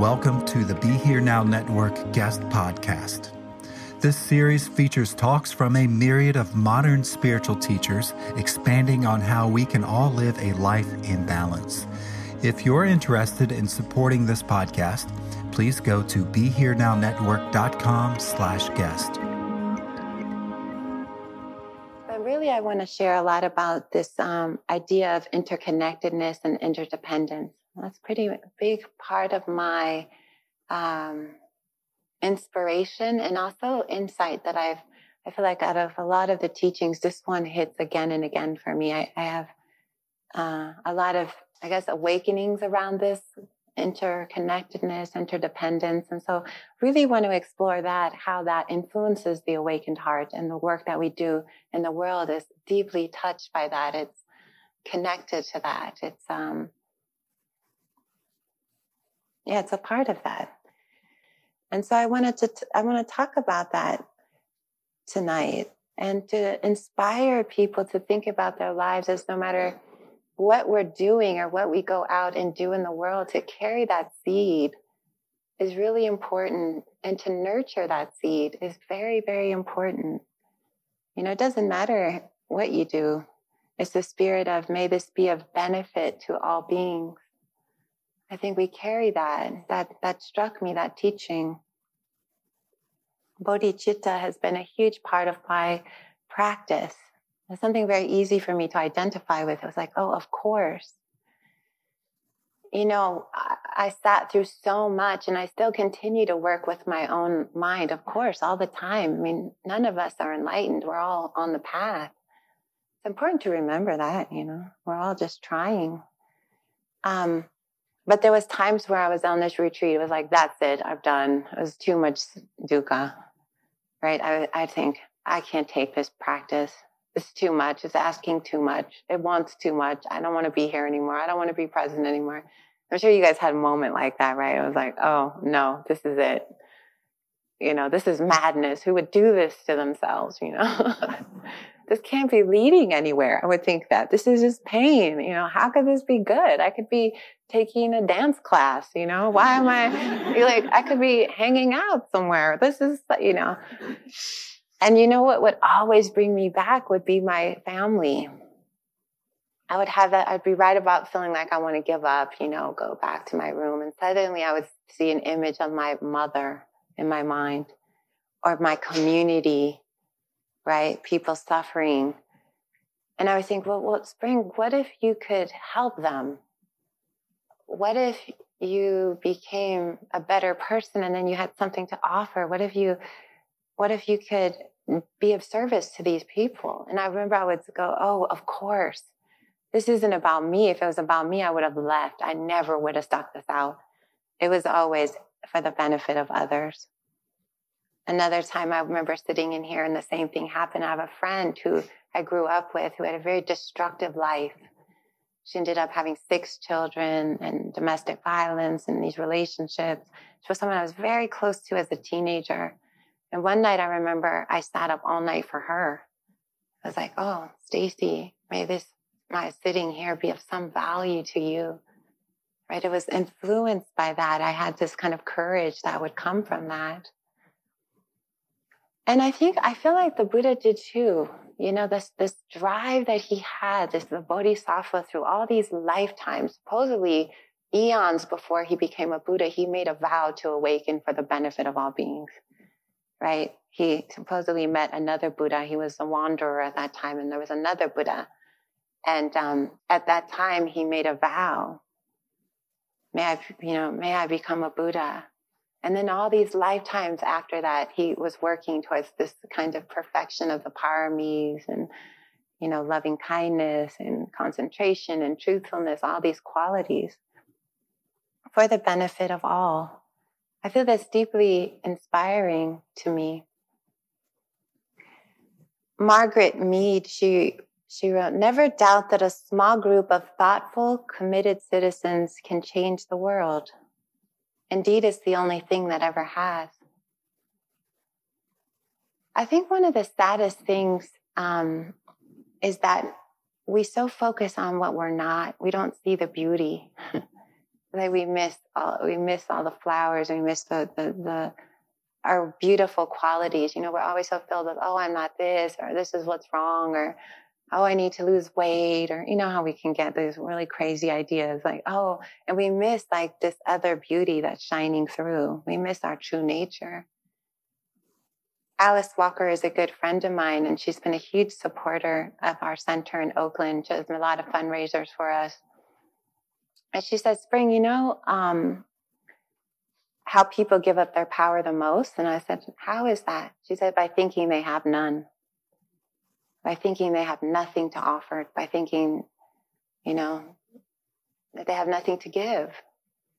Welcome to the Be Here Now Network guest podcast. This series features talks from a myriad of modern spiritual teachers expanding on how we can all live a life in balance. If you're interested in supporting this podcast, please go to BeHereNowNetwork.com slash guest. But really, I want to share a lot about this um, idea of interconnectedness and interdependence. That's pretty big part of my um, inspiration and also insight that I've. I feel like out of a lot of the teachings, this one hits again and again for me. I, I have uh, a lot of, I guess, awakenings around this interconnectedness, interdependence. And so really want to explore that, how that influences the awakened heart and the work that we do in the world is deeply touched by that. It's connected to that. It's, um, yeah, it's a part of that. And so I wanted to, t- I want to talk about that tonight and to inspire people to think about their lives as no matter what we're doing or what we go out and do in the world, to carry that seed is really important. And to nurture that seed is very, very important. You know, it doesn't matter what you do. It's the spirit of may this be of benefit to all beings. I think we carry that. That that struck me, that teaching. Bodhicitta has been a huge part of my practice. It's something very easy for me to identify with. It was like, oh, of course. You know, I, I sat through so much and I still continue to work with my own mind, of course, all the time. I mean, none of us are enlightened. We're all on the path. It's important to remember that, you know, we're all just trying. Um, but there was times where I was on this retreat. It was like, that's it. I've done. It was too much dukkha, right? I, I think I can't take this practice. It's too much. It's asking too much. It wants too much. I don't want to be here anymore. I don't want to be present anymore. I'm sure you guys had a moment like that, right? It was like, oh no, this is it. You know, this is madness. Who would do this to themselves? You know, this can't be leading anywhere. I would think that this is just pain. You know, how could this be good? I could be taking a dance class, you know? Why am I like I could be hanging out somewhere. This is, you know. And you know what would always bring me back would be my family. I would have that I'd be right about feeling like I want to give up, you know, go back to my room and suddenly I would see an image of my mother in my mind or my community, right? People suffering. And I would think, well, well, Spring, what if you could help them? What if you became a better person and then you had something to offer? What if you, what if you could be of service to these people? And I remember I would go, oh, of course. This isn't about me. If it was about me, I would have left. I never would have stuck this out. It was always for the benefit of others. Another time I remember sitting in here and the same thing happened. I have a friend who I grew up with who had a very destructive life she ended up having six children and domestic violence and these relationships. She was someone I was very close to as a teenager. And one night I remember I sat up all night for her. I was like, oh, Stacy, may this, my sitting here be of some value to you. right? It was influenced by that. I had this kind of courage that would come from that. And I think, I feel like the Buddha did too. You know, this, this drive that he had, this the Bodhisattva through all these lifetimes, supposedly eons before he became a Buddha, he made a vow to awaken for the benefit of all beings, right? He supposedly met another Buddha. He was a wanderer at that time, and there was another Buddha. And um, at that time, he made a vow may I, you know, may I become a Buddha. And then all these lifetimes after that, he was working towards this kind of perfection of the paramis and, you know, loving kindness and concentration and truthfulness, all these qualities for the benefit of all. I feel that's deeply inspiring to me. Margaret Mead, she she wrote, Never doubt that a small group of thoughtful, committed citizens can change the world. Indeed, it's the only thing that ever has. I think one of the saddest things um, is that we so focus on what we're not, we don't see the beauty. like we miss all, we miss all the flowers, we miss the, the, the our beautiful qualities. You know, we're always so filled with, oh, I'm not this, or this is what's wrong, or oh, I need to lose weight, or you know how we can get these really crazy ideas like, oh, and we miss like this other beauty that's shining through. We miss our true nature. Alice Walker is a good friend of mine, and she's been a huge supporter of our center in Oakland. She does a lot of fundraisers for us. And she said, Spring, you know um, how people give up their power the most? And I said, How is that? She said, By thinking they have none by thinking they have nothing to offer, by thinking, you know, that they have nothing to give.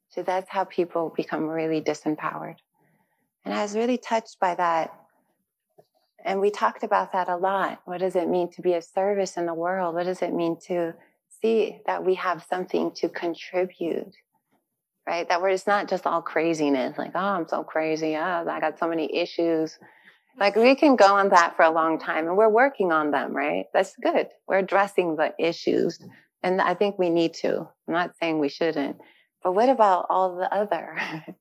So that's how people become really disempowered. And I was really touched by that. And we talked about that a lot. What does it mean to be of service in the world? What does it mean to see that we have something to contribute? Right? That we're it's not just all craziness, like, oh, I'm so crazy. Oh, I got so many issues. Like we can go on that for a long time and we're working on them, right? That's good. We're addressing the issues. And I think we need to. I'm not saying we shouldn't. But what about all the other?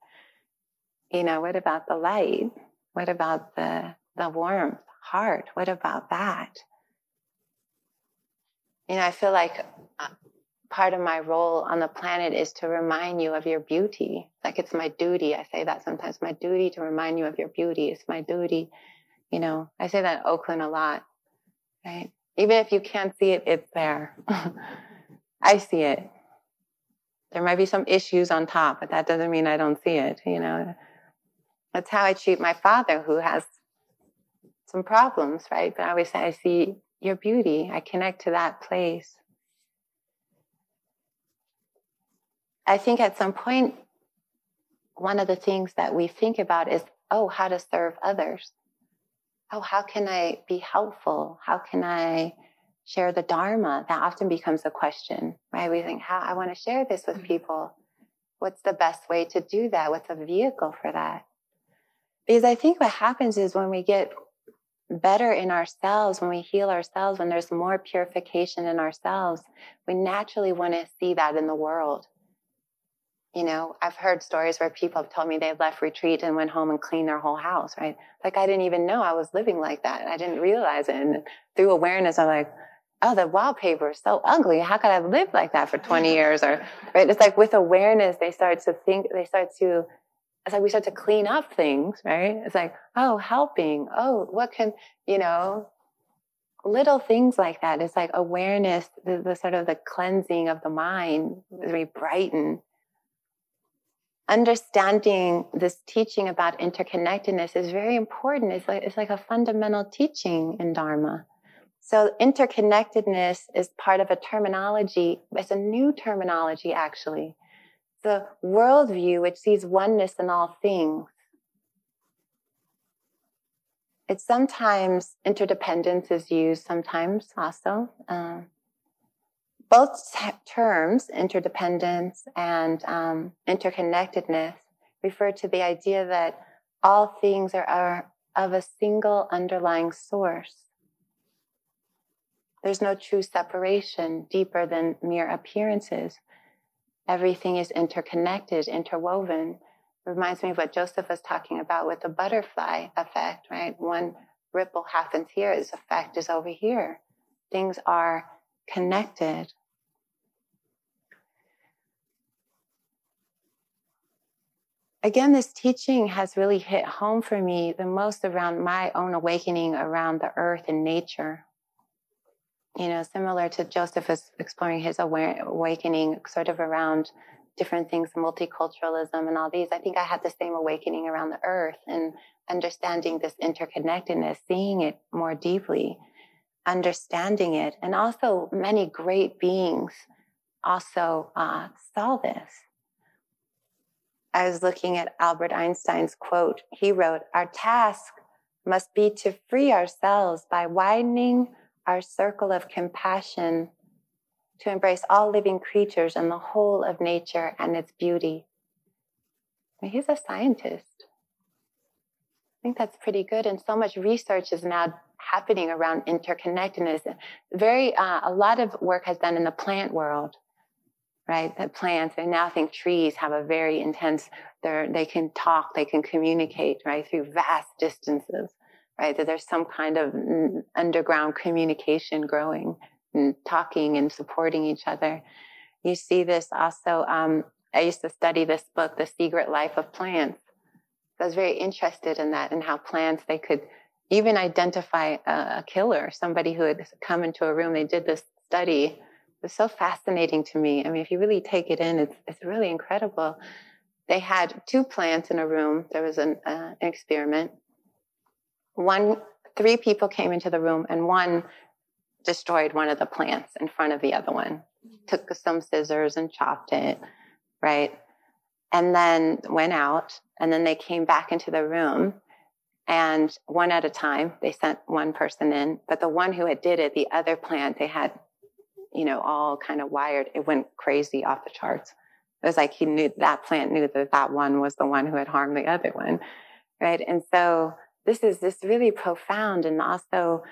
you know, what about the light? What about the the warmth, heart? What about that? You know, I feel like uh, part of my role on the planet is to remind you of your beauty. Like it's my duty. I say that sometimes. My duty to remind you of your beauty. It's my duty. You know, I say that in Oakland a lot, right? Even if you can't see it, it's there. I see it. There might be some issues on top, but that doesn't mean I don't see it. You know, that's how I treat my father, who has some problems, right? But I always say, I see your beauty. I connect to that place. I think at some point, one of the things that we think about is, oh, how to serve others. Oh, how can I be helpful? How can I share the Dharma? That often becomes a question, right? We think, how I want to share this with mm-hmm. people. What's the best way to do that? What's a vehicle for that? Because I think what happens is when we get better in ourselves, when we heal ourselves, when there's more purification in ourselves, we naturally want to see that in the world. You know, I've heard stories where people have told me they left retreat and went home and cleaned their whole house, right? Like I didn't even know I was living like that. I didn't realize it. And through awareness, I'm like, oh, the wallpaper is so ugly. How could I live like that for 20 years? Or, right? It's like with awareness, they start to think, they start to, it's like we start to clean up things, right? It's like, oh, helping. Oh, what can, you know, little things like that. It's like awareness, the, the sort of the cleansing of the mind, we brighten understanding this teaching about interconnectedness is very important. It's like, it's like a fundamental teaching in Dharma. So interconnectedness is part of a terminology. It's a new terminology, actually. The worldview, which sees oneness in all things. It's sometimes interdependence is used, sometimes also. Uh, both terms, interdependence and um, interconnectedness, refer to the idea that all things are, are of a single underlying source. There's no true separation deeper than mere appearances. everything is interconnected, interwoven. Reminds me of what Joseph was talking about with the butterfly effect, right? One ripple happens here, its effect is over here. Things are connected. Again, this teaching has really hit home for me the most around my own awakening around the earth and nature. You know, similar to Joseph is exploring his awakening sort of around different things, multiculturalism and all these. I think I had the same awakening around the earth and understanding this interconnectedness, seeing it more deeply, understanding it. And also, many great beings also uh, saw this. I was looking at Albert Einstein's quote. He wrote, Our task must be to free ourselves by widening our circle of compassion to embrace all living creatures and the whole of nature and its beauty. He's a scientist. I think that's pretty good. And so much research is now happening around interconnectedness. Very, uh, a lot of work has done in the plant world, right? That plants, I now think trees have a very intense, they can talk, they can communicate, right? Through vast distances, right? That there's some kind of underground communication growing and talking and supporting each other. You see this also. Um, I used to study this book, The Secret Life of Plants. I was very interested in that and how plants they could even identify a, a killer, somebody who had come into a room. They did this study. It was so fascinating to me. I mean, if you really take it in, it's it's really incredible. They had two plants in a room. There was an, uh, an experiment. One, three people came into the room, and one destroyed one of the plants in front of the other one, took some scissors and chopped it, right? And then went out, and then they came back into the room. And one at a time, they sent one person in, but the one who had did it, the other plant, they had, you know, all kind of wired. It went crazy off the charts. It was like he knew that plant knew that that one was the one who had harmed the other one, right? And so this is this really profound and also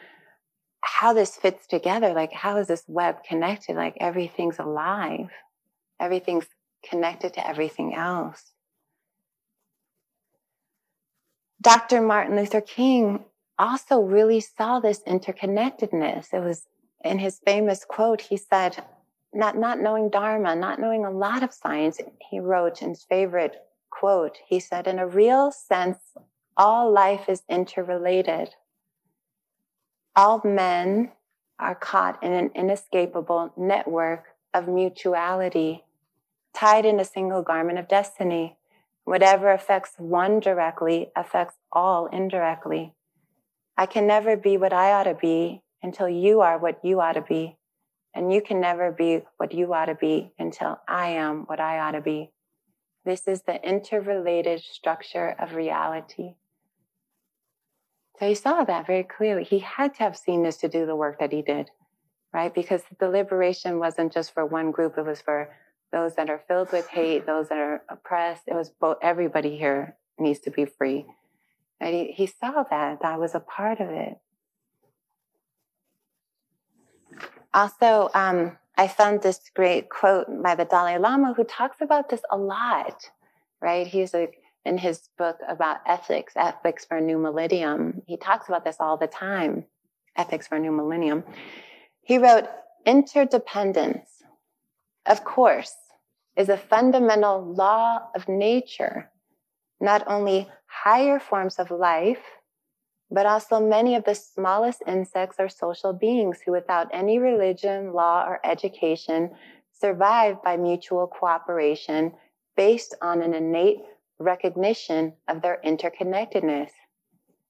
how this fits together. Like, how is this web connected? Like, everything's alive, everything's connected to everything else. Dr. Martin Luther King also really saw this interconnectedness. It was in his famous quote, he said, not, not knowing Dharma, not knowing a lot of science, he wrote in his favorite quote, he said, in a real sense, all life is interrelated all men are caught in an inescapable network of mutuality, tied in a single garment of destiny. Whatever affects one directly affects all indirectly. I can never be what I ought to be until you are what you ought to be. And you can never be what you ought to be until I am what I ought to be. This is the interrelated structure of reality. So he saw that very clearly. He had to have seen this to do the work that he did, right? Because the liberation wasn't just for one group, it was for those that are filled with hate, those that are oppressed. It was both, everybody here needs to be free. And he, he saw that, that was a part of it. Also, um, I found this great quote by the Dalai Lama who talks about this a lot, right? He's a in his book about ethics, Ethics for a New Millennium. He talks about this all the time, Ethics for a New Millennium. He wrote, Interdependence, of course, is a fundamental law of nature, not only higher forms of life, but also many of the smallest insects are social beings who, without any religion, law, or education, survive by mutual cooperation based on an innate recognition of their interconnectedness.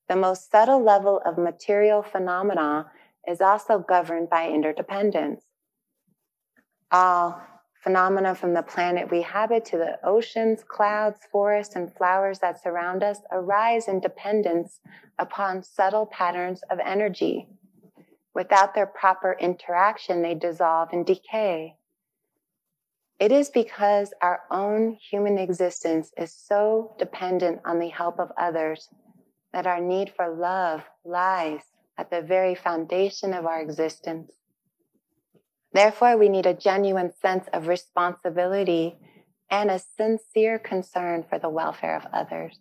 The most subtle level of material phenomena is also governed by interdependence. All phenomena from the planet we habit to the oceans, clouds, forests, and flowers that surround us arise in dependence upon subtle patterns of energy. Without their proper interaction, they dissolve and decay. It is because our own human existence is so dependent on the help of others that our need for love lies at the very foundation of our existence. Therefore, we need a genuine sense of responsibility and a sincere concern for the welfare of others.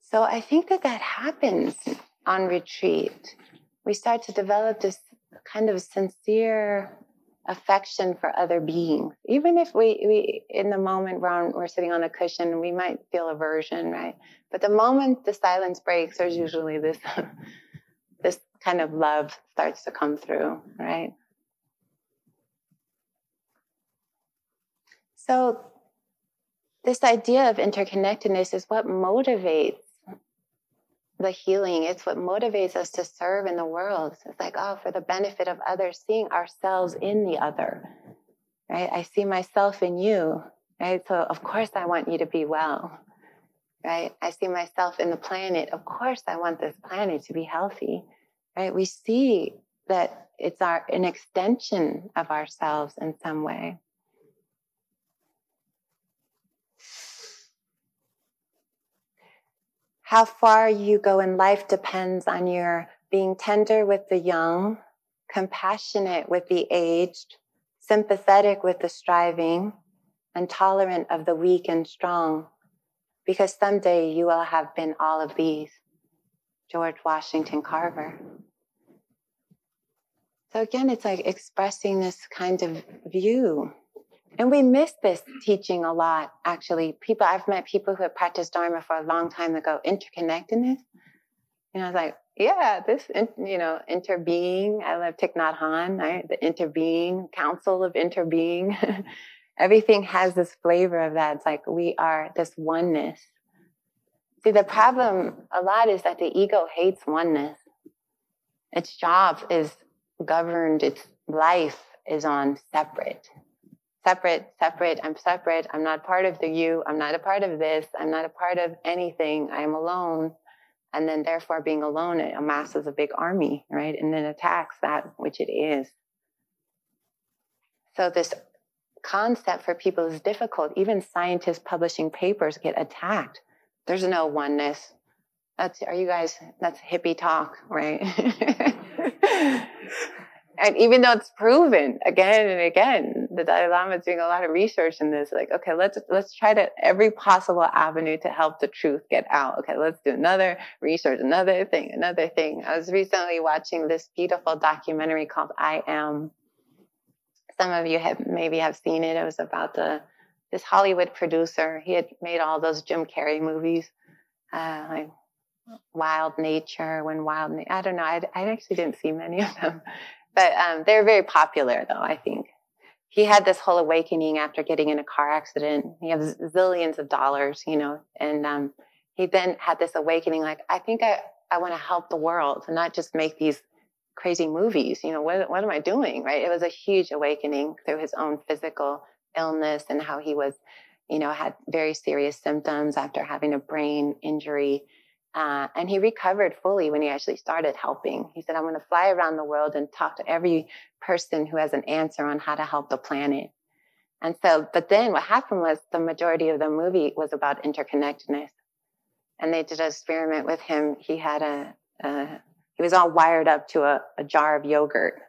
So I think that that happens on retreat. We start to develop this kind of sincere affection for other beings. Even if we, we in the moment we're, on, we're sitting on a cushion, we might feel aversion, right? But the moment the silence breaks, there's usually this this kind of love starts to come through, right? So this idea of interconnectedness is what motivates the healing. It's what motivates us to serve in the world. It's like, oh, for the benefit of others, seeing ourselves in the other, right? I see myself in you, right? So, of course, I want you to be well, right? I see myself in the planet. Of course, I want this planet to be healthy, right? We see that it's our an extension of ourselves in some way. How far you go in life depends on your being tender with the young, compassionate with the aged, sympathetic with the striving, and tolerant of the weak and strong. Because someday you will have been all of these. George Washington Carver. So again, it's like expressing this kind of view and we miss this teaching a lot, actually. People, I've met people who have practiced Dharma for a long time ago, interconnectedness. And I was like, yeah, this, you know, interbeing. I love Thich Nhat Hanh, right? The interbeing, council of interbeing. Everything has this flavor of that. It's like we are this oneness. See, the problem a lot is that the ego hates oneness. Its job is governed, its life is on separate separate, separate, I'm separate, I'm not part of the you, I'm not a part of this, I'm not a part of anything, I am alone. And then, therefore, being alone, amasses a big army, right? And then attacks that which it is. So, this concept for people is difficult. Even scientists publishing papers get attacked. There's no oneness. That's, are you guys, that's hippie talk, right? and even though it's proven again and again, the Dalai Lama is doing a lot of research in this. Like, okay, let's let's try to every possible avenue to help the truth get out. Okay, let's do another research, another thing, another thing. I was recently watching this beautiful documentary called "I Am." Some of you have maybe have seen it. It was about the this Hollywood producer. He had made all those Jim Carrey movies, uh, like Wild Nature. When Wild, Na- I don't know. I, I actually didn't see many of them but um, they're very popular, though, I think. He had this whole awakening after getting in a car accident. He has zillions of dollars, you know, and um, he then had this awakening like, I think I, I want to help the world and not just make these crazy movies. You know, what, what am I doing? Right. It was a huge awakening through his own physical illness and how he was, you know, had very serious symptoms after having a brain injury. Uh, and he recovered fully when he actually started helping. He said, I'm going to fly around the world and talk to every person who has an answer on how to help the planet. And so, but then what happened was the majority of the movie was about interconnectedness. And they did an experiment with him. He had a, a he was all wired up to a, a jar of yogurt.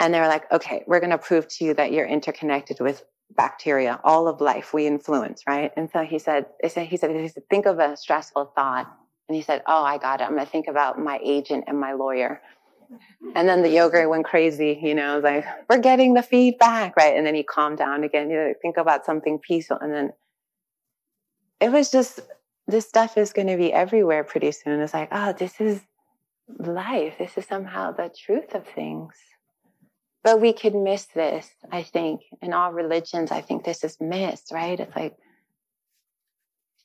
And they were like, okay, we're going to prove to you that you're interconnected with bacteria, all of life we influence, right? And so he said, he said, he said, think of a stressful thought. And he said, oh, I got it. I'm going to think about my agent and my lawyer. And then the yogurt went crazy, you know, like, we're getting the feedback, right? And then he calmed down again, you know, think about something peaceful. And then it was just, this stuff is going to be everywhere pretty soon. It's like, oh, this is life. This is somehow the truth of things. But we could miss this, I think. In all religions, I think this is missed, right? It's like,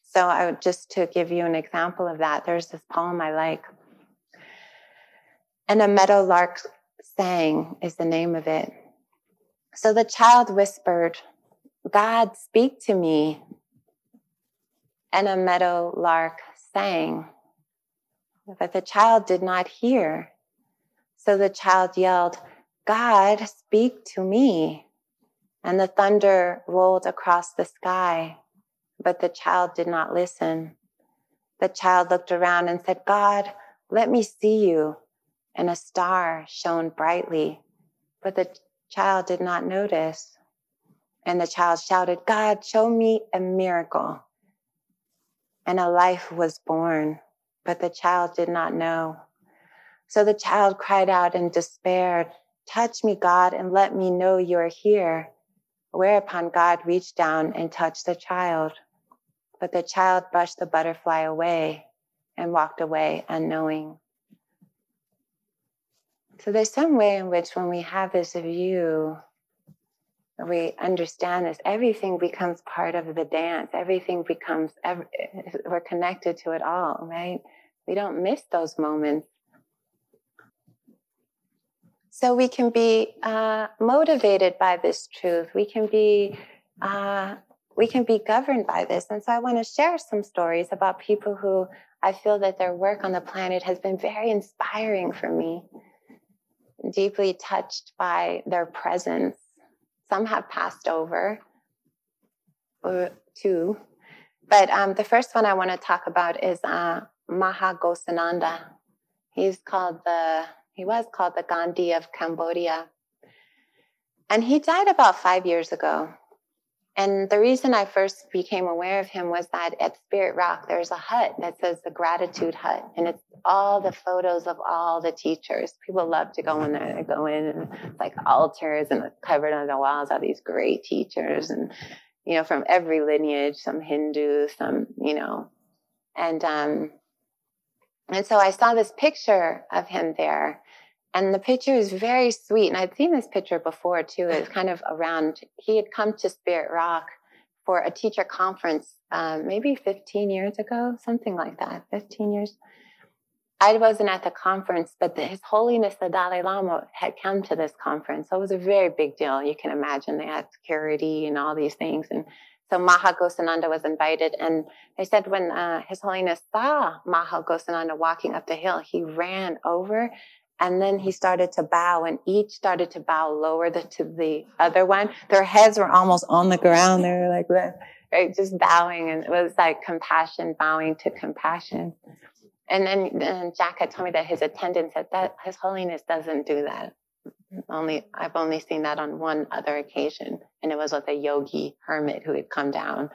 so I would just to give you an example of that, there's this poem I like. And a meadow lark sang is the name of it. So the child whispered, God, speak to me. And a meadow lark sang. But the child did not hear. So the child yelled, God, speak to me. And the thunder rolled across the sky, but the child did not listen. The child looked around and said, God, let me see you. And a star shone brightly. But the child did not notice. And the child shouted, God, show me a miracle. And a life was born, but the child did not know. So the child cried out in despair, Touch me, God, and let me know you're here. Whereupon God reached down and touched the child. But the child brushed the butterfly away and walked away unknowing. So there's some way in which when we have this view, we understand this, everything becomes part of the dance. Everything becomes, we're connected to it all, right? We don't miss those moments so we can be uh, motivated by this truth. We can be uh, we can be governed by this. And so I want to share some stories about people who I feel that their work on the planet has been very inspiring for me. Deeply touched by their presence. Some have passed over, or two. But um, the first one I want to talk about is uh. He's called the he was called the Gandhi of Cambodia. And he died about five years ago. And the reason I first became aware of him was that at Spirit Rock, there's a hut that says the Gratitude Hut. And it's all the photos of all the teachers. People love to go in there. They go in and it's like altars and covered on the walls are these great teachers and, you know, from every lineage, some Hindu, some, you know, and, um, and so I saw this picture of him there and the picture is very sweet. And I'd seen this picture before too. It's kind of around, he had come to Spirit Rock for a teacher conference, um, maybe 15 years ago, something like that, 15 years. I wasn't at the conference, but the, His Holiness the Dalai Lama had come to this conference. So it was a very big deal. You can imagine they had security and all these things. And so Maha Ghosananda was invited. And they said when uh, His Holiness saw Maha Ghosananda walking up the hill, he ran over and then he started to bow and each started to bow lower to the other one. Their heads were almost on the ground. They were like, right, just bowing. And it was like compassion bowing to compassion. And then, then Jack had told me that his attendant said that his holiness doesn't do that. Only, I've only seen that on one other occasion. And it was with a yogi hermit who had come down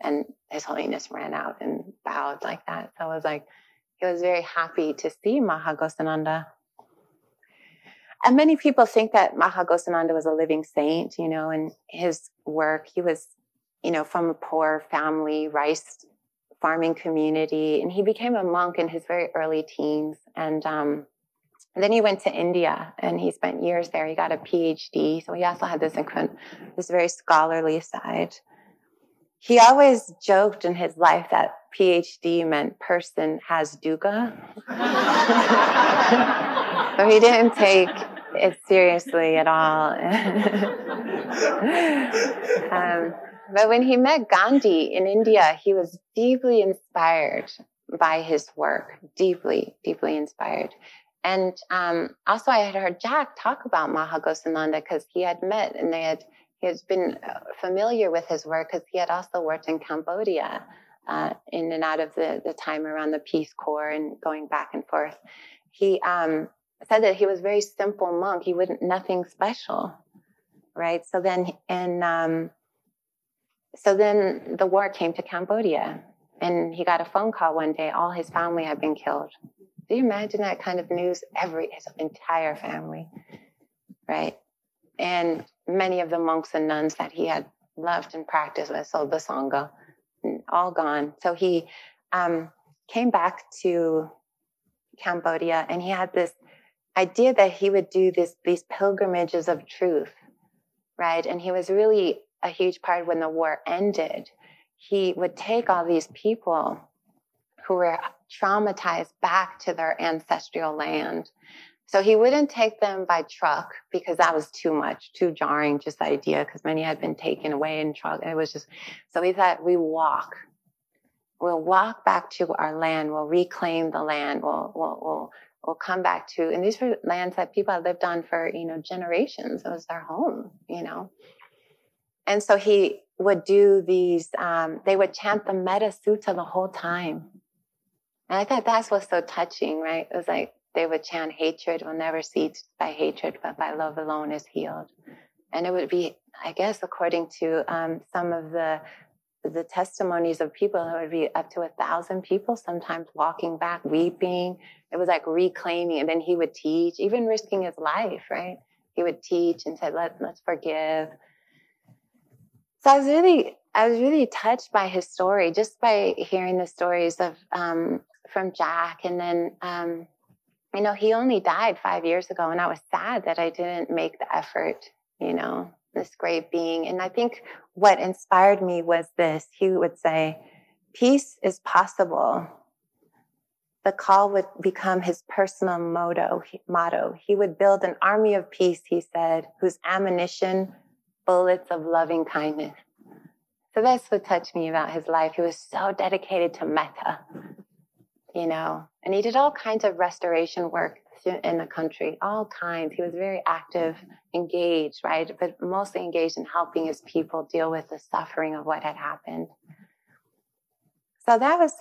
and his holiness ran out and bowed like that. So I was like, he was very happy to see Maha Ghosananda and many people think that Maha Ghosananda was a living saint, you know, and his work, he was, you know, from a poor family, rice farming community, and he became a monk in his very early teens. And, um, and then he went to India and he spent years there. He got a PhD. So he also had this, this very scholarly side. He always joked in his life that PhD meant person has dukkha. so he didn't take it seriously at all. um, but when he met Gandhi in India, he was deeply inspired by his work, deeply, deeply inspired. And um, also, I had heard Jack talk about Maha Ghosananda because he had met and they had he has been familiar with his work because he had also worked in Cambodia uh, in and out of the, the time around the Peace Corps and going back and forth. He um, said that he was a very simple monk. He wouldn't nothing special, right? So then, and um, so then the war came to Cambodia, and he got a phone call one day. All his family had been killed. Do you imagine that kind of news? Every his entire family, right? And many of the monks and nuns that he had loved and practiced with, so the sangha, all gone. So he um, came back to Cambodia, and he had this idea that he would do this these pilgrimages of truth, right? And he was really a huge part when the war ended. He would take all these people who were traumatized back to their ancestral land. So he wouldn't take them by truck because that was too much, too jarring, just the idea, because many had been taken away in truck. It was just, so he thought we walk. We'll walk back to our land. We'll reclaim the land. We'll, we'll, we'll will come back to, and these were lands that people had lived on for, you know, generations. It was their home, you know. And so he would do these, um, they would chant the Metta Sutta the whole time. And I thought that's what's so touching, right? It was like they would chant, hatred will never cease by hatred, but by love alone is healed. And it would be, I guess, according to um, some of the the testimonies of people, it would be up to a thousand people sometimes walking back, weeping. It was like reclaiming. And then he would teach, even risking his life, right? He would teach and said, Let, let's forgive. So I was really, I was really touched by his story, just by hearing the stories of um, from Jack. And then, um, you know, he only died five years ago, and I was sad that I didn't make the effort, you know, this great being. And I think what inspired me was this he would say, Peace is possible. The call would become his personal motto, motto. He would build an army of peace, he said, whose ammunition, bullets of loving kindness. So that's what touched me about his life. He was so dedicated to metta, you know, and he did all kinds of restoration work in the country, all kinds. He was very active, mm-hmm. engaged, right? But mostly engaged in helping his people deal with the suffering of what had happened. So that was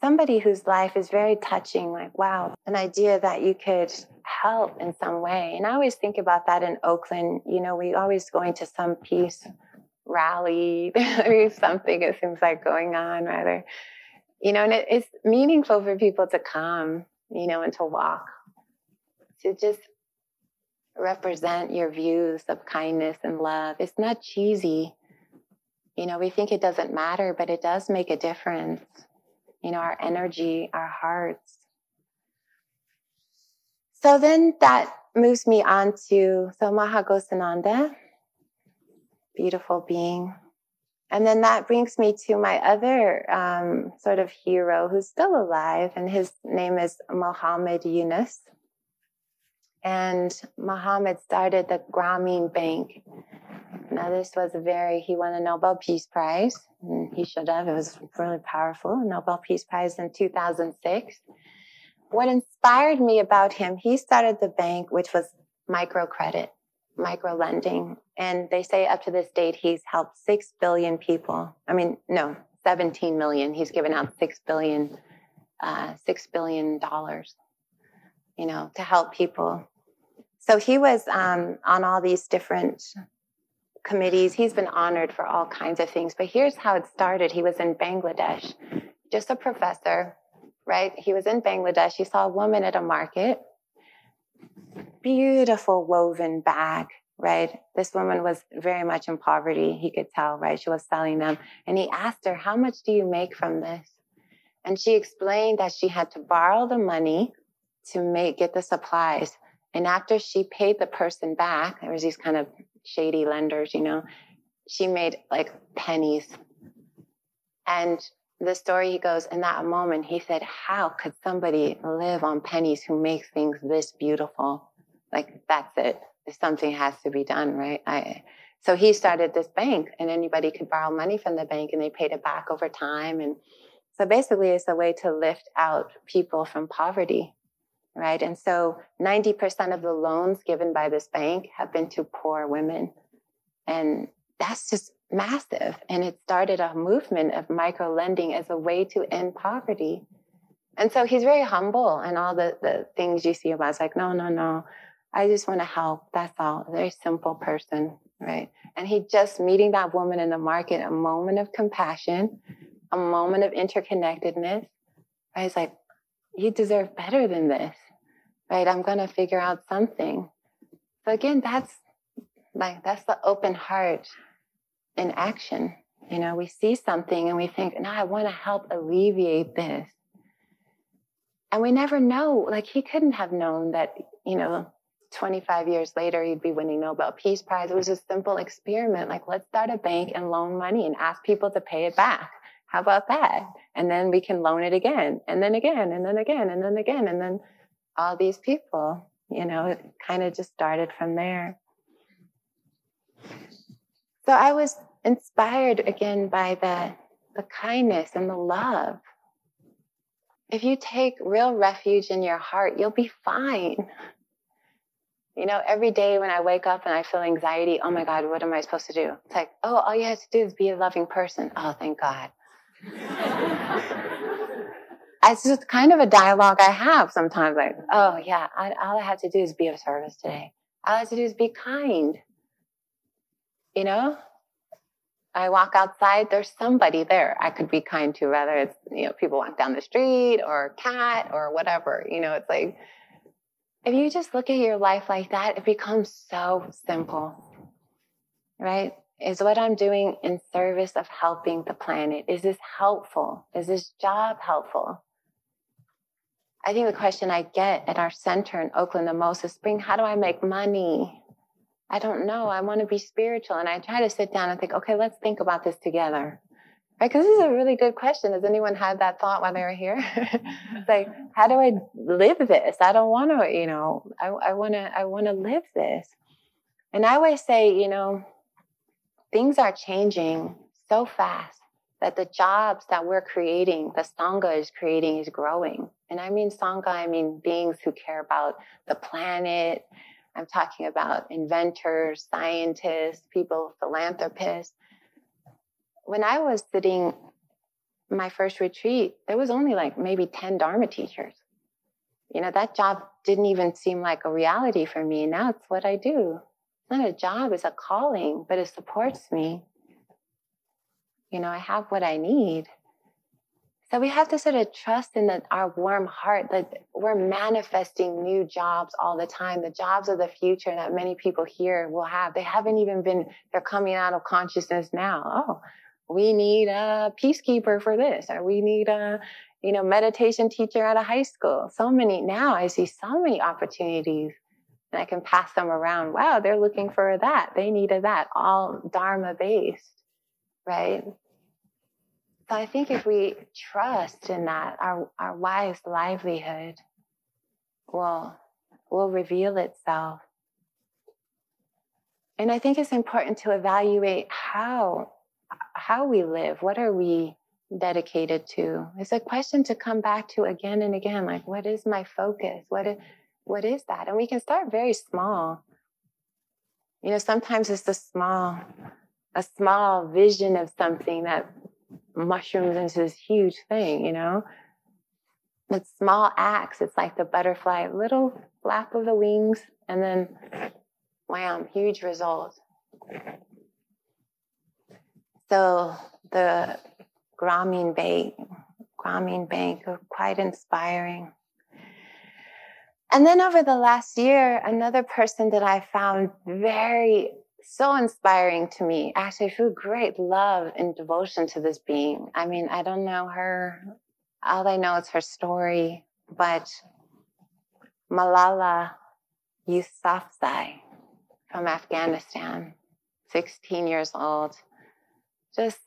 somebody whose life is very touching, like, wow, an idea that you could help in some way. And I always think about that in Oakland. You know, we always going to some peace rally or something, it seems like going on rather. You know, and it, it's meaningful for people to come you know, and to walk, to just represent your views of kindness and love. It's not cheesy. You know, we think it doesn't matter, but it does make a difference. You know, our energy, our hearts. So then that moves me on to so Maha Ghosananda, beautiful being. And then that brings me to my other um, sort of hero who's still alive, and his name is Muhammad Yunus. And Muhammad started the Grameen Bank. Now, this was a very, he won a Nobel Peace Prize. And he should have. It was really powerful. Nobel Peace Prize in 2006. What inspired me about him, he started the bank, which was microcredit micro lending. And they say up to this date, he's helped 6 billion people. I mean, no, 17 million. He's given out 6 billion, uh, $6 billion, you know, to help people. So he was um, on all these different committees. He's been honored for all kinds of things. But here's how it started. He was in Bangladesh, just a professor, right? He was in Bangladesh. He saw a woman at a market beautiful woven bag, right? This woman was very much in poverty. He could tell, right? She was selling them. And he asked her, How much do you make from this? And she explained that she had to borrow the money to make get the supplies. And after she paid the person back, there was these kind of shady lenders, you know, she made like pennies. And the story he goes, in that moment, he said, How could somebody live on pennies who makes things this beautiful? Like, that's it. Something has to be done, right? I, so he started this bank, and anybody could borrow money from the bank and they paid it back over time. And so basically, it's a way to lift out people from poverty, right? And so 90% of the loans given by this bank have been to poor women. And that's just massive. And it started a movement of micro lending as a way to end poverty. And so he's very humble and all the, the things you see about it's like, no, no, no. I just want to help. That's all. A very simple person, right? And he just meeting that woman in the market, a moment of compassion, a moment of interconnectedness. Right? He's like, you deserve better than this, right? I'm going to figure out something. So again, that's like, that's the open heart in action. You know, we see something and we think, no, I want to help alleviate this. And we never know, like he couldn't have known that, you know, 25 years later he'd be winning Nobel Peace Prize. It was a simple experiment. Like, let's start a bank and loan money and ask people to pay it back. How about that? And then we can loan it again and then again and then again and then again. And then all these people, you know, it kind of just started from there. So I was inspired again by the, the kindness and the love. If you take real refuge in your heart, you'll be fine. You know, every day when I wake up and I feel anxiety, oh my God, what am I supposed to do? It's like, oh, all you have to do is be a loving person. Oh, thank God. it's just kind of a dialogue I have sometimes. Like, oh yeah, I, all I have to do is be of service today. All I have to do is be kind. You know, I walk outside, there's somebody there I could be kind to, whether it's, you know, people walk down the street or a cat or whatever. You know, it's like, if you just look at your life like that, it becomes so simple, right? Is what I'm doing in service of helping the planet? Is this helpful? Is this job helpful? I think the question I get at our center in Oakland the most is Spring, how do I make money? I don't know. I want to be spiritual. And I try to sit down and think, okay, let's think about this together. Right? Because this is a really good question. Has anyone had that thought while they were here? it's like, how do I live this? I don't want to, you know, I, I want to, I want to live this. And I always say, you know, things are changing so fast that the jobs that we're creating, the Sangha is creating, is growing. And I mean Sangha, I mean beings who care about the planet. I'm talking about inventors, scientists, people, philanthropists when I was sitting my first retreat, there was only like maybe 10 Dharma teachers. You know, that job didn't even seem like a reality for me. And now it's what I do. It's not a job, it's a calling, but it supports me. You know, I have what I need. So we have to sort of trust in the, our warm heart that we're manifesting new jobs all the time. The jobs of the future that many people here will have. They haven't even been, they're coming out of consciousness now. Oh, we need a peacekeeper for this, or we need a, you know, meditation teacher at a high school. So many now I see so many opportunities and I can pass them around. Wow, they're looking for that. They needed that, all Dharma based, right? So I think if we trust in that, our, our wise livelihood will, will reveal itself. And I think it's important to evaluate how how we live. What are we dedicated to? It's a question to come back to again and again. Like, what is my focus? What is, what is that? And we can start very small. You know, sometimes it's a small, a small vision of something that mushrooms into this huge thing, you know? But small acts, it's like the butterfly, little flap of the wings, and then wham, huge result. So the Grameen Bank, Grameen Bank are quite inspiring. And then over the last year, another person that I found very so inspiring to me. Actually, feel great love and devotion to this being. I mean, I don't know her. All I know is her story, but Malala Yousafzai from Afghanistan, 16 years old just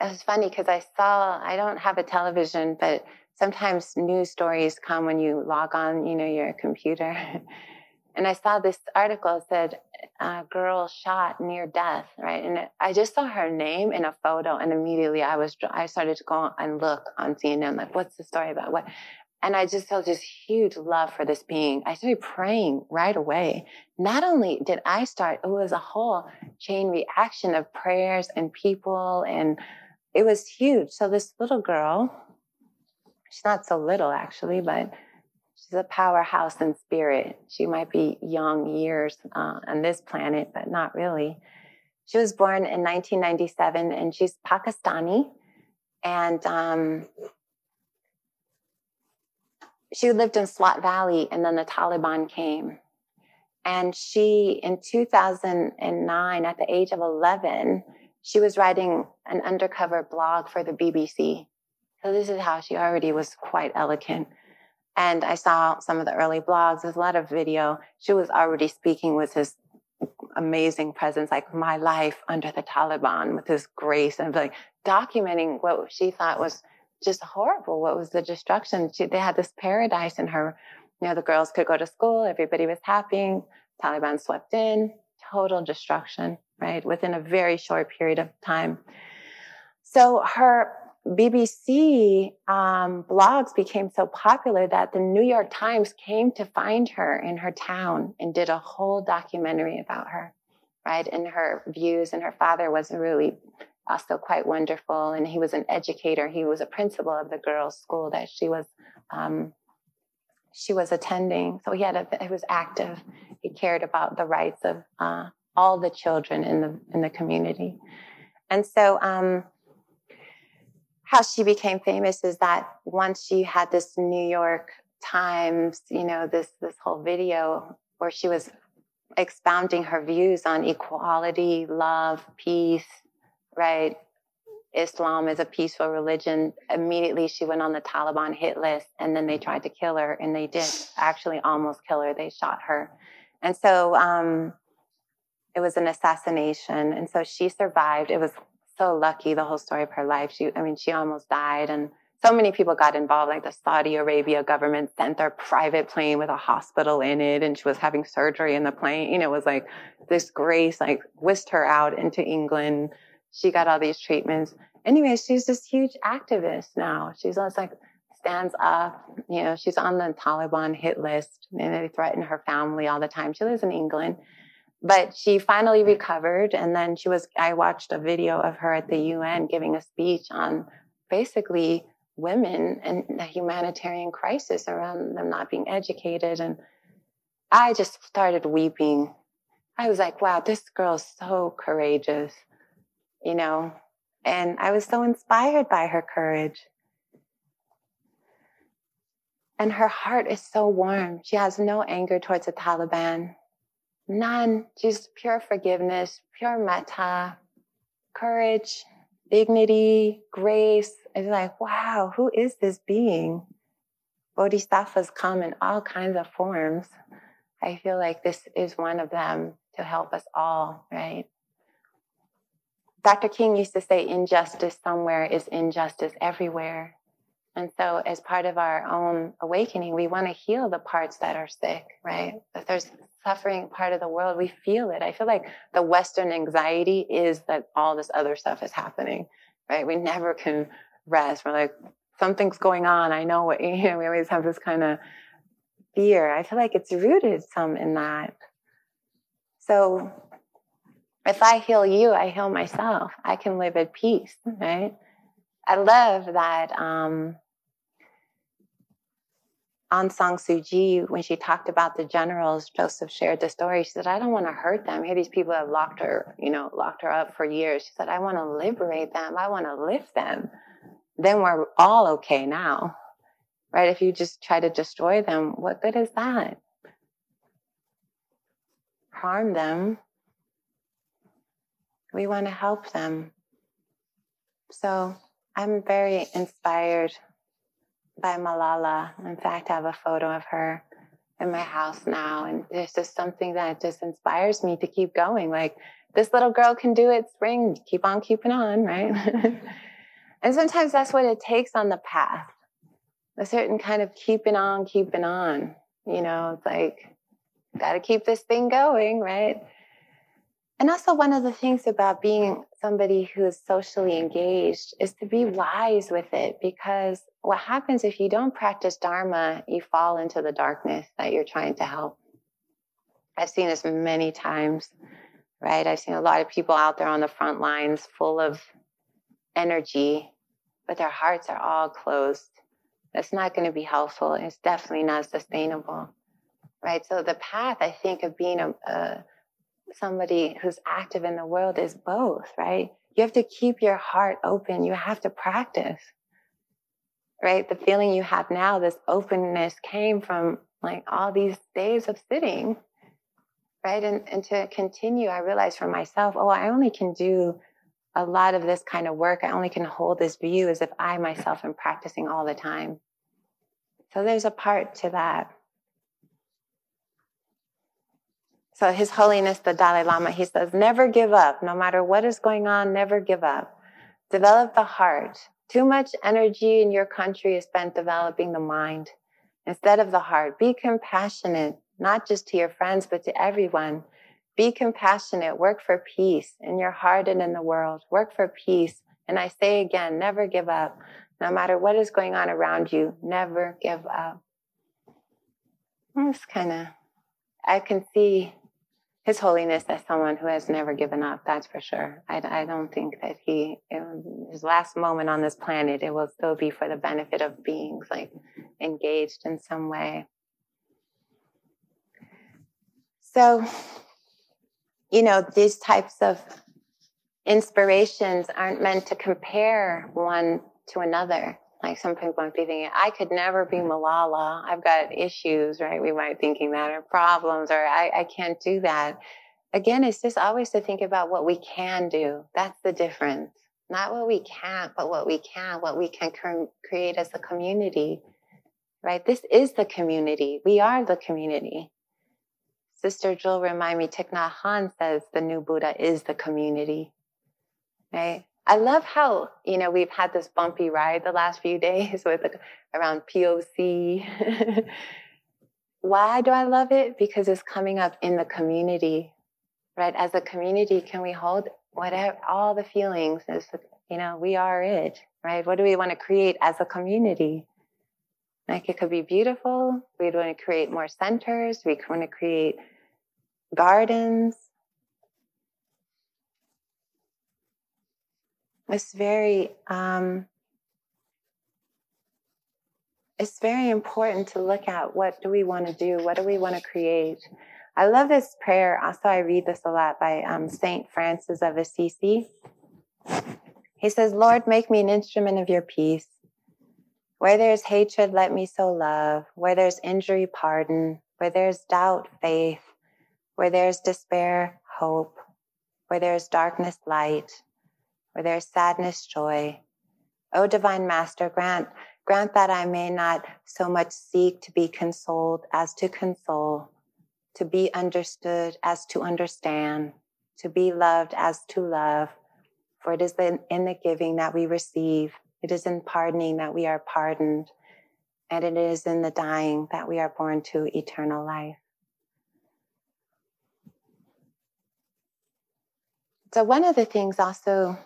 it was funny because I saw I don't have a television, but sometimes news stories come when you log on, you know, your computer. and I saw this article said a girl shot near death, right? And I just saw her name in a photo, and immediately I was I started to go and look on CNN, like, what's the story about? What? And I just felt this huge love for this being. I started praying right away. Not only did I start, it was a whole chain reaction of prayers and people, and it was huge. So this little girl, she's not so little actually, but she's a powerhouse in spirit. She might be young years uh, on this planet, but not really. She was born in 1997 and she's Pakistani. And um, she lived in Swat Valley and then the Taliban came. And she, in 2009, at the age of 11, she was writing an undercover blog for the BBC. So this is how she already was quite eloquent. And I saw some of the early blogs. There's a lot of video. She was already speaking with this amazing presence, like my life under the Taliban, with this grace and like documenting what she thought was just horrible. What was the destruction? She, they had this paradise in her. You know, the girls could go to school, everybody was happy. Taliban swept in, total destruction, right? Within a very short period of time. So her BBC um, blogs became so popular that the New York Times came to find her in her town and did a whole documentary about her, right? And her views. And her father was a really also quite wonderful. And he was an educator. He was a principal of the girls' school that she was um, she was attending. So he had a he was active. He cared about the rights of uh, all the children in the in the community. And so um, how she became famous is that once she had this New York Times, you know, this this whole video where she was expounding her views on equality, love, peace, right? Islam is a peaceful religion. Immediately she went on the Taliban hit list and then they tried to kill her and they did actually almost kill her. They shot her. And so um, it was an assassination. And so she survived. It was so lucky the whole story of her life. She, I mean, she almost died and so many people got involved, like the Saudi Arabia government sent their private plane with a hospital in it, and she was having surgery in the plane. You know, it was like this grace, like whisked her out into England. She got all these treatments. Anyway, she's this huge activist now. She's like stands up. You know, she's on the Taliban hit list, and they threaten her family all the time. She lives in England but she finally recovered and then she was i watched a video of her at the un giving a speech on basically women and the humanitarian crisis around them not being educated. And I just started weeping. I was like, wow, this girl's so courageous, you know? And I was so inspired by her courage. And her heart is so warm. She has no anger towards the Taliban. None. She's pure forgiveness, pure metta, courage, dignity, grace. It's like, wow, who is this being? Bodhisattvas come in all kinds of forms. I feel like this is one of them to help us all, right? Dr. King used to say, injustice somewhere is injustice everywhere. And so, as part of our own awakening, we want to heal the parts that are sick, right? If there's suffering part of the world, we feel it. I feel like the Western anxiety is that all this other stuff is happening, right? We never can rest. We're like, something's going on. I know what, you know, we always have this kind of fear. I feel like it's rooted some in that. So if I heal you, I heal myself. I can live at peace, right? I love that um, Aung San Suu Kyi, when she talked about the generals, Joseph shared the story. She said, I don't want to hurt them. Here, these people have locked her, you know, locked her up for years. She said, I want to liberate them. I want to lift them. Then we're all okay now, right? If you just try to destroy them, what good is that? Harm them. We want to help them. So I'm very inspired by Malala. In fact, I have a photo of her in my house now. And it's just something that just inspires me to keep going. Like, this little girl can do it, spring, keep on keeping on, right? and sometimes that's what it takes on the path a certain kind of keeping on, keeping on. You know, it's like, got to keep this thing going, right? And also, one of the things about being somebody who is socially engaged is to be wise with it because what happens if you don't practice Dharma, you fall into the darkness that you're trying to help. I've seen this many times, right? I've seen a lot of people out there on the front lines full of energy, but their hearts are all closed. That's not going to be helpful. It's definitely not sustainable, right? So the path, I think, of being a, a somebody who's active in the world is both, right? You have to keep your heart open. You have to practice right? The feeling you have now, this openness came from like all these days of sitting, right? And, and to continue, I realized for myself, oh, I only can do a lot of this kind of work. I only can hold this view as if I myself am practicing all the time. So there's a part to that. So His Holiness the Dalai Lama, he says, never give up. No matter what is going on, never give up. Develop the heart. Too much energy in your country is spent developing the mind instead of the heart. Be compassionate, not just to your friends, but to everyone. Be compassionate. Work for peace in your heart and in the world. Work for peace. And I say again, never give up. No matter what is going on around you, never give up. It's kind of, I can see His Holiness as someone who has never given up, that's for sure. I, I don't think that he, um, his last moment on this planet, it will still be for the benefit of beings like engaged in some way. So, you know, these types of inspirations aren't meant to compare one to another. Like some people might be thinking, I could never be Malala. I've got issues, right? We might be thinking that or problems or I, I can't do that. Again, it's just always to think about what we can do. That's the difference. Not what we can't, but what we can, what we can create as a community, right? This is the community. We are the community. Sister Jewel remind me, Thich Nhat Hanh says the new Buddha is the community, right? I love how, you know, we've had this bumpy ride the last few days with around POC. Why do I love it? Because it's coming up in the community, right? As a community, can we hold whatever, all the feelings Is, you know, we are it, right? What do we want to create as a community? Like it could be beautiful. We'd want to create more centers. We want to create gardens. It's very, um, it's very important to look at what do we want to do? What do we want to create? I love this prayer. Also, I read this a lot by um, Saint Francis of Assisi. He says, Lord, make me an instrument of your peace. Where there's hatred, let me sow love. Where there's injury, pardon. Where there's doubt, faith. Where there's despair, hope. Where there's darkness, light. Where there's sadness, joy. O divine master, grant, grant that I may not so much seek to be consoled as to console, to be understood as to understand, to be loved as to love. For it is in the giving that we receive. It is in pardoning that we are pardoned. And it is in the dying that we are born to eternal life. So, one of the things also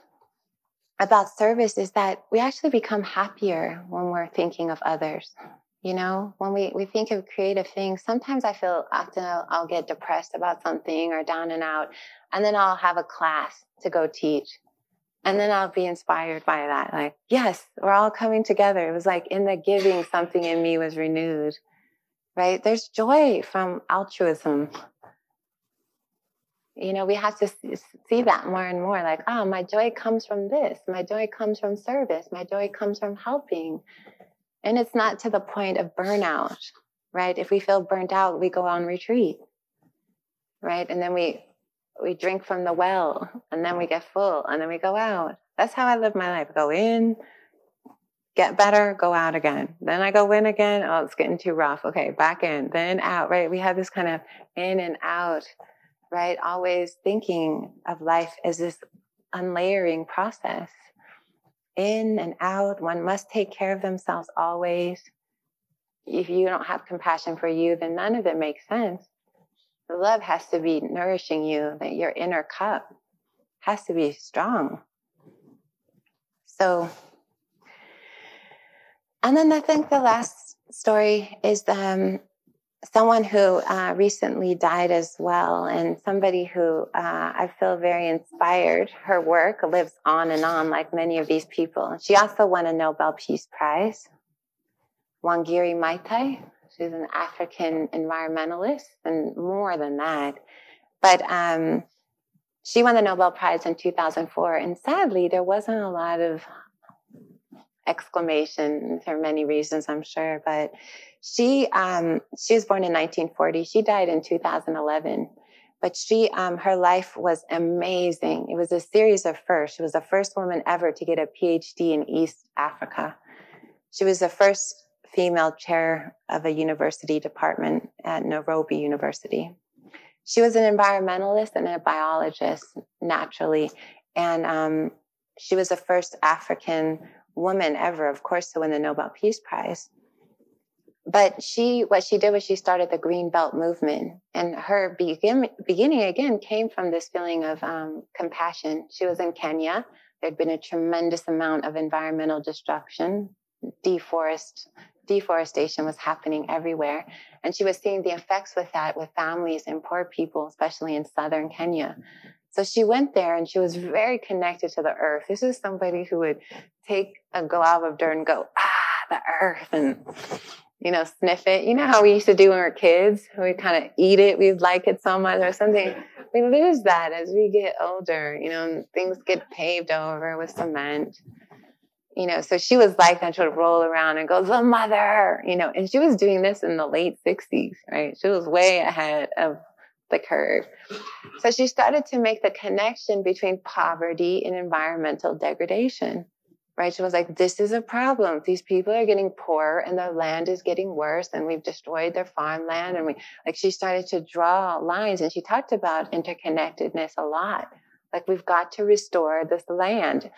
about service is that we actually become happier when we're thinking of others. You know, when we, we think of creative things, sometimes I feel often I'll, I'll get depressed about something or down and out, and then I'll have a class to go teach. And then I'll be inspired by that. Like, yes, we're all coming together. It was like in the giving, something in me was renewed, right? There's joy from altruism you know we have to see that more and more like oh my joy comes from this. My joy comes from service. My joy comes from helping. And it's not to the point of burnout right? If we feel burnt out we go on retreat right? And then we we drink from the well and then we get full and then we go out. That's how i live my life. Go in get better go out again. Then i go in again. Oh it's getting too rough. Okay back in then out right? We have this kind of in and out right? Always thinking of life as this unlayering process. In and out, one must take care of themselves always. If you don't have compassion for you, then none of it makes sense. The love has to be nourishing you, that your inner cup has to be strong. So, and then I think the last story is um, someone who uh, recently died as well, and somebody who uh, I feel very inspired. Her work lives on and on, like many of these people. She also won a Nobel Peace Prize. Wangari Maathai, she's an African environmentalist, and more than that. But um, she won the Nobel Prize in 2004, and sadly, there wasn't a lot of exclamation for many reasons, I'm sure, but she um, she was born in 1940. She died in 2011. But she, um, her life was amazing. It was a series of firsts. She was the first woman ever to get a PhD in East Africa. She was the first female chair of a university department at Nairobi University. She was an environmentalist and a biologist naturally. And um, she was the first African woman ever, of course, to win the Nobel Peace Prize. But she what she did was she started the green belt movement. And her begin, beginning again came from this feeling of um, compassion. She was in kenya. There'd been a tremendous amount of environmental destruction. Deforest deforestation was happening everywhere. And she was seeing the effects with that with families and poor people, especially in southern Kenya. So she went there and she was very connected to the earth. This is somebody who would take a glob of dirt and go, ah, the earth, and, you know, sniff it. You know how we used to do when we were kids? We kind of eat it. We like it so much or something. We lose that as we get older, you know, things get paved over with cement you know, so she was like that. She would roll around and go, the mother, you know, and she was doing this in the late 60s, right? She was way ahead of the curve. So she started to make the connection between poverty and environmental degradation, right? She was like, this is a problem. These people are getting poorer and their land is getting worse and we've destroyed their farmland. And we, like, she started to draw lines and she talked about interconnectedness a lot. Like, we've got to restore this land.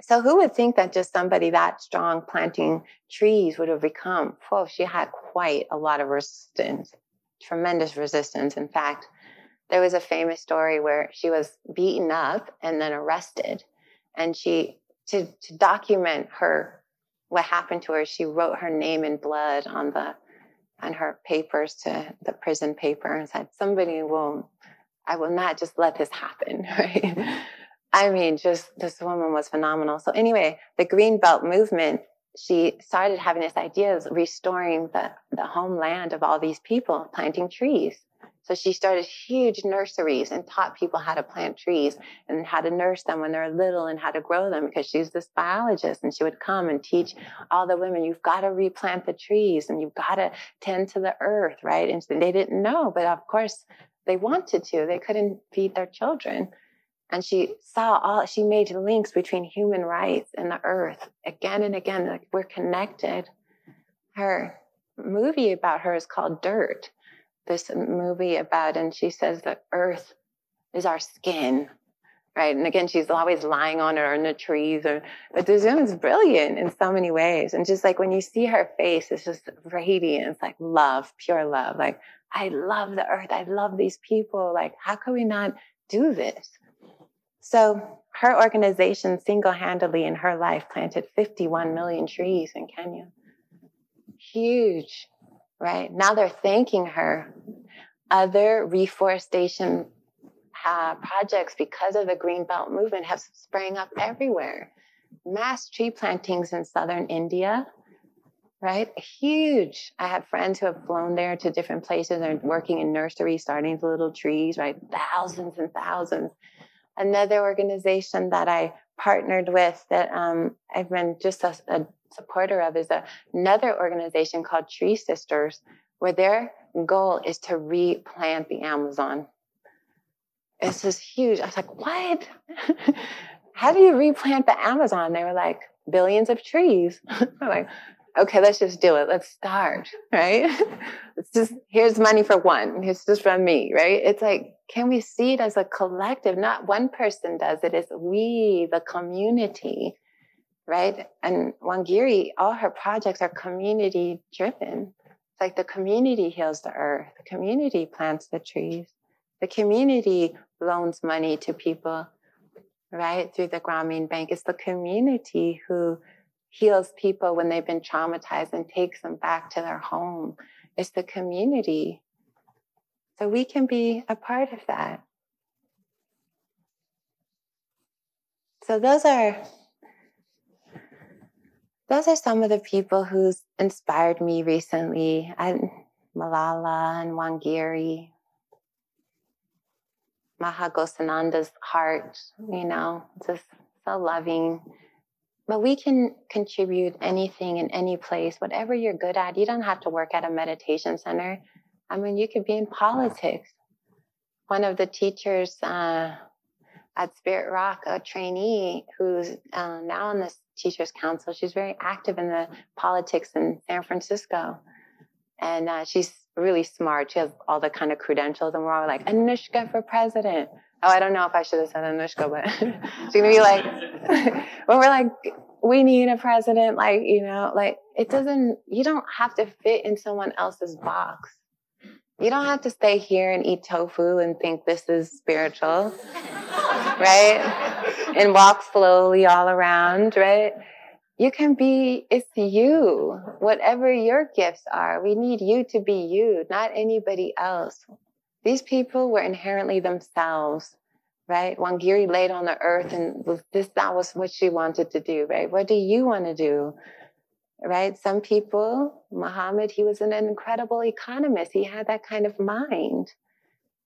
So who would think that just somebody that strong planting trees would have become? Well, she had quite a lot of resistance, tremendous resistance. In fact, there was a famous story where she was beaten up and then arrested. And she, to, to document her, what happened to her, she wrote her name in blood on the, on her papers to the prison paper and said, somebody will, I will not just let this happen, right? I mean, just this woman was phenomenal. So anyway, the Green Belt movement, she started having this idea of restoring the, the homeland of all these people, planting trees. So she started huge nurseries and taught people how to plant trees and how to nurse them when they're little and how to grow them because she's this biologist and she would come and teach all the women, you've got to replant the trees and you've got to tend to the earth, right? And they didn't know, but of course they wanted to. They couldn't feed their children and she saw all she made links between human rights and the earth again and again like we're connected. Her movie about her is called dirt this movie about and she says the earth is our skin right? And again she's always lying on it or in the trees or but the zoom is brilliant in so many ways. And just like when you see her face it's just radiant it's like love pure love like i love the earth. I love these people. Like how can we not do this so her organization single handedly in her life planted 51 million trees in Kenya. Huge, right? Now they're thanking her. Other reforestation uh, projects, because of the Green Belt movement, have sprang up everywhere. Mass tree plantings in southern India, right? Huge. I have friends who have flown there to different places and working in nurseries, starting little trees, right? Thousands and thousands another organization that I partnered with that um, I've been just a, a supporter of is a, another organization called Tree Sisters, where their goal is to replant the Amazon. It's just huge. I was like, what? How do you replant the Amazon? They were like, billions of trees. I'm like, okay, let's just do it. Let's start, right? it's just, here's money for one. Here's just from me, right? It's like, can we see it as a collective? Not one person does it. It's we, the community, right? And Wangari, all her projects are community driven. It's like the community heals the earth. The community plants the trees. The community loans money to people, right? Through the Grameen Bank. It's the community who heals people when they've been traumatized and takes them back to their home. It's the community. So we can be a part of that. So those are those are some of the people who's inspired me recently. And Malala and Wangari, Maha heart, you know, just so loving but we can contribute anything in any place, whatever you're good at. You don't have to work at a meditation center. I mean, you could be in politics. One of the teachers uh, at Spirit Rock, a trainee who's uh, now in the Teachers Council, she's very active in the politics in San Francisco. And uh, she's really smart. She has all the kind of credentials, and we're all like, Anushka for president. Oh, I don't know if I should have said Anushka, but she's gonna be like, when we're like, we need a president, like, you know, like it doesn't, you don't have to fit in someone else's box. You don't have to stay here and eat tofu and think this is spiritual, right? And walk slowly all around, right? you can be, it's you, whatever your gifts are. We need you to be you, not anybody else. These people were inherently themselves, right? Wangari laid on the earth and was this, that was what she wanted to do, right? What do you want to do? Right? Some people, Muhammad, he was an incredible economist. He had that kind of mind,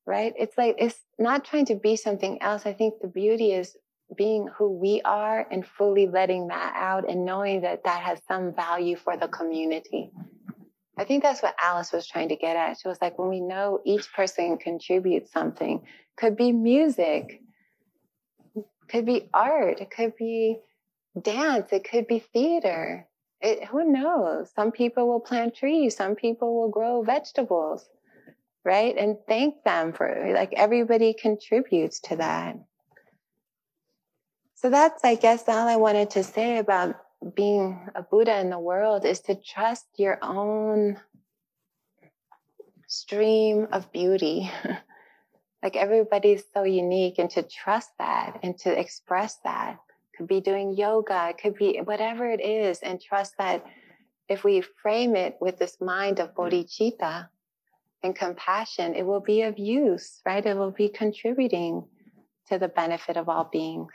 right? It's like, it's not trying to be something else. I think the beauty is being who we are and fully letting that out and knowing that that has some value for the community. I think that's what Alice was trying to get at. She was like, when we know each person contributes something, could be music, could be art, it could be dance, it could be theater. It, who knows? Some people will plant trees, some people will grow vegetables, right? And thank them for like everybody contributes to that. So that's, I guess, all I wanted to say about being a Buddha in the world is to trust your own stream of beauty. like everybody's so unique and to trust that and to express that. Could be doing yoga, it could be whatever it is, and trust that if we frame it with this mind of bodhicitta and compassion, it will be of use, right? It will be contributing to the benefit of all beings.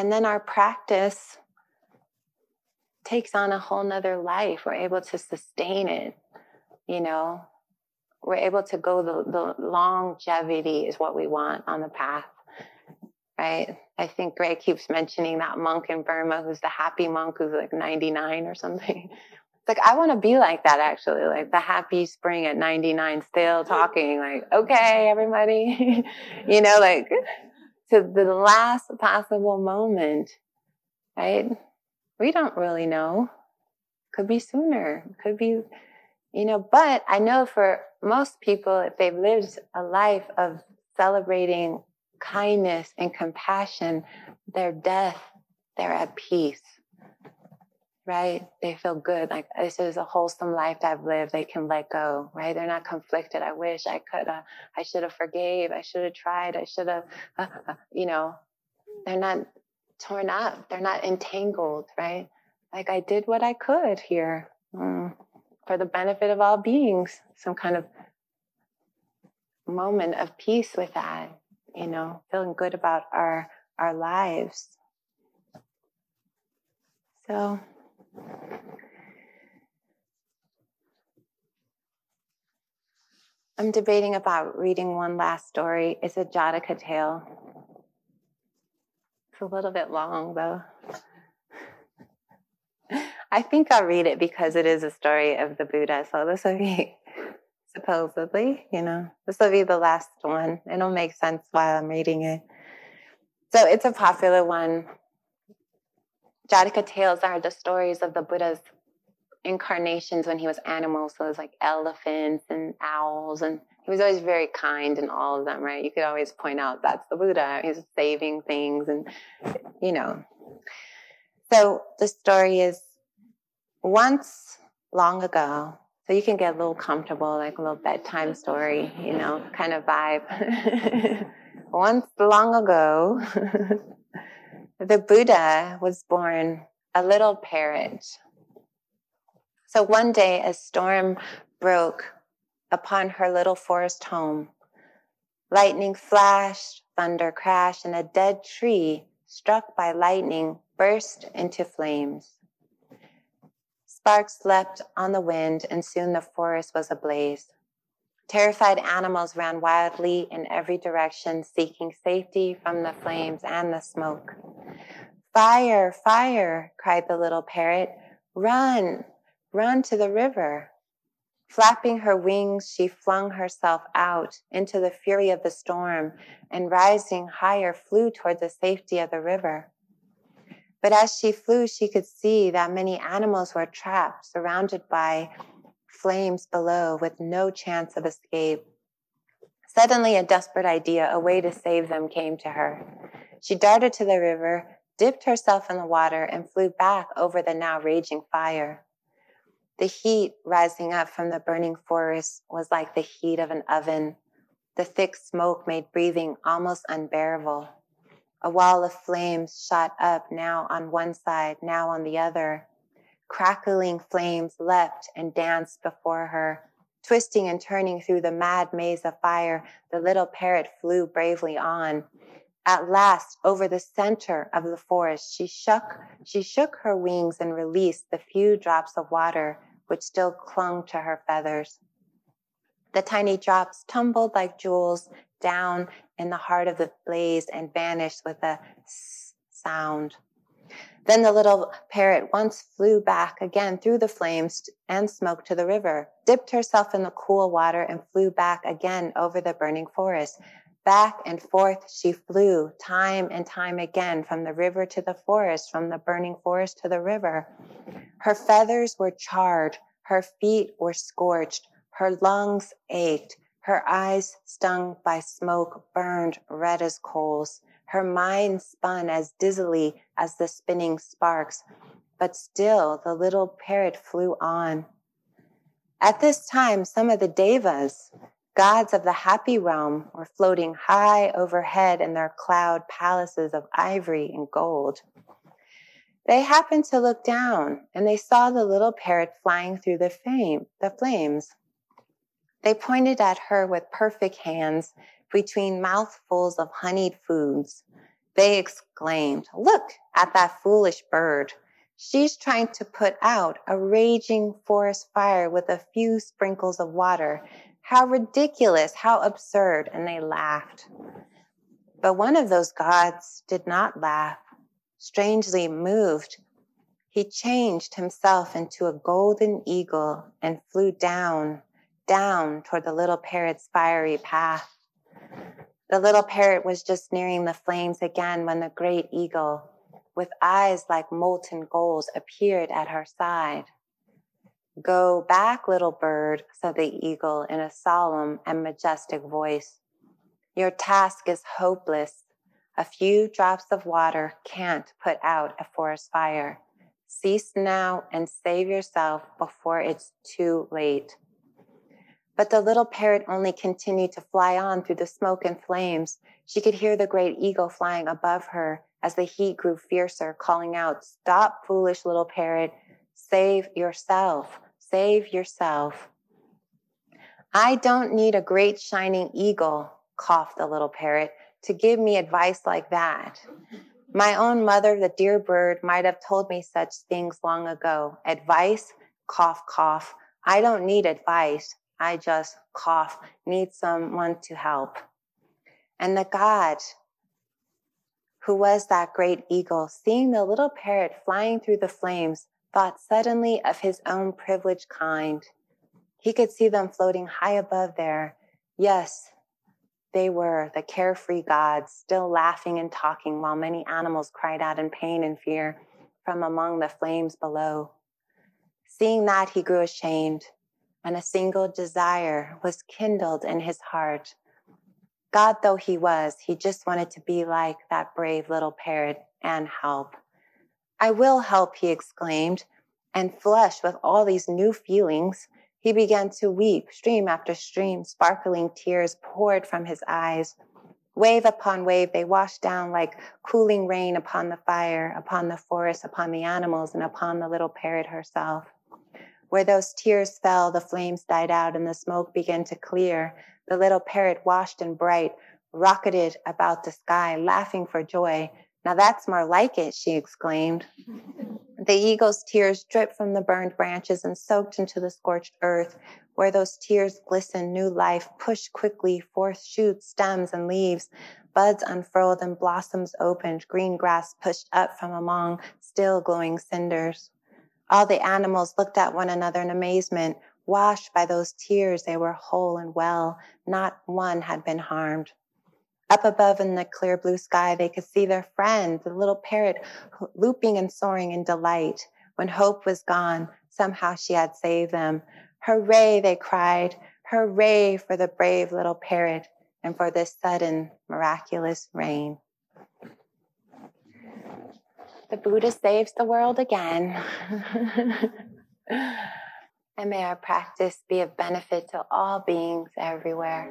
And then our practice takes on a whole nother life. We're able to sustain it, you know. We're able to go the, the longevity is what we want on the path. Right. I think Greg keeps mentioning that monk in Burma who's the happy monk who's like 99 or something. It's like, I want to be like that actually, like the happy spring at 99, still talking, like, okay, everybody, you know, like to the last possible moment, right? We don't really know. Could be sooner, could be, you know, but I know for most people, if they've lived a life of celebrating kindness and compassion, their death, they're at peace right? They feel good. Like this is a wholesome life I've lived. They can let go, right? They're not conflicted. I wish I could have, I should have forgave. I should have tried. I should have, uh, uh, you know, they're not torn up. They're not entangled, right? Like I did what I could here mm, for the benefit of all beings. Some kind of moment of peace with that, you know, feeling good about our, our lives. So, I'm debating about reading one last story. It's a Jataka tale. It's a little bit long, though. I think I'll read it because it is a story of the Buddha. So this will be supposedly, you know, this will be the last one. It'll make sense while I'm reading it. So it's a popular one. Jataka tales are the stories of the Buddha's incarnations when he was animals. So it was like elephants and owls, and he was always very kind in all of them, right? You could always point out that's the Buddha. He's saving things, and you know. So the story is once long ago. So you can get a little comfortable, like a little bedtime story, you know, kind of vibe. once long ago. the Buddha was born a little parrot. So one day a storm broke upon her little forest home. Lightning flashed, thunder crashed, and a dead tree struck by lightning burst into flames. Sparks leapt on the wind, and soon the forest was ablaze. Terrified animals ran wildly in every direction, seeking safety from the flames and the smoke. Fire, fire, cried the little parrot. Run, run to the river. Flapping her wings, she flung herself out into the fury of the storm and rising higher flew toward the safety of the river. But as she flew, she could see that many animals were trapped, surrounded by flames below with no chance of escape. Suddenly, a desperate idea, a way to save them, came to her. She darted to the river, dipped herself in the water, and flew back over the now raging fire. The heat rising up from the burning forest was like the heat of an oven. The thick smoke made breathing almost unbearable. A wall of flames shot up now on one side, now on the other. Crackling flames leapt and danced before her. Twisting and turning through the mad maze of fire, the little parrot flew bravely on. At last, over the center of the forest, she shook, she shook her wings and released the few drops of water which still clung to her feathers. The tiny drops tumbled like jewels down in the heart of the blaze and vanished with a sound. Then the little parrot once flew back again through the flames and smoke to the river, dipped herself in the cool water, and flew back again over the burning forest. Back and forth she flew, time and time again, from the river to the forest, from the burning forest to the river. Her feathers were charred, her feet were scorched, her lungs ached, her eyes stung by smoke burned red as coals. Her mind spun as dizzily as the spinning sparks, but still the little parrot flew on. At this time, some of the devas, gods of the happy realm, were floating high overhead in their cloud palaces of ivory and gold. They happened to look down and they saw the little parrot flying through the, fame, the flames. They pointed at her with perfect hands between mouthfuls of honeyed foods. They exclaimed, Look at that foolish bird. She's trying to put out a raging forest fire with a few sprinkles of water. How ridiculous, how absurd. And they laughed. But one of those gods did not laugh. Strangely moved, he changed himself into a golden eagle and flew down down toward the little parrot's fiery path. The little parrot was just nearing the flames again when the great eagle, with eyes like molten gold, appeared at her side. Go back, little bird, said the eagle in a solemn and majestic voice. Your task is hopeless. A few drops of water can't put out a forest fire. Cease now and save yourself before it's too late. But the little parrot only continued to fly on through the smoke and flames. She could hear the great eagle flying above her as the heat grew fiercer, calling out, Stop, foolish little parrot. Save yourself. Save yourself. I don't need a great shining eagle, coughed the little parrot, to give me advice like that. My own mother, the dear bird, might have told me such things long ago. Advice? Cough, cough. I don't need advice. I just cough, need someone to help. And the God who was that great eagle, seeing the little parrot flying through the flames, thought suddenly of his own privileged kind. He could see them floating high above there. Yes, they were the carefree gods, still laughing and talking while many animals cried out in pain and fear from among the flames below. Seeing that, he grew ashamed and a single desire was kindled in his heart. God, though he was, he just wanted to be like that brave little parrot and help. I will help, he exclaimed, and flushed with all these new feelings, he began to weep, stream after stream, sparkling tears poured from his eyes. Wave upon wave, they washed down like cooling rain upon the fire, upon the forest, upon the animals, and upon the little parrot herself. Where those tears fell, the flames died out and the smoke began to clear. The little parrot, washed and bright, rocketed about the sky, laughing for joy. Now that's more like it, she exclaimed. The eagle's tears dripped from the burned branches and soaked into the scorched earth. Where those tears glistened, new life pushed quickly forth shoots, stems, and leaves. Buds unfurled and blossoms opened. Green grass pushed up from among still glowing cinders. All the animals looked at one another in amazement. Washed by those tears, they were whole and well. Not one had been harmed. Up above in the clear blue sky, they could see their friend, the little parrot, looping and soaring in delight. When hope was gone, somehow she had saved them. Hooray, they cried. Hooray for the brave little parrot and for this sudden miraculous rain the Buddha saves the world again. and may our practice be of benefit to all beings everywhere.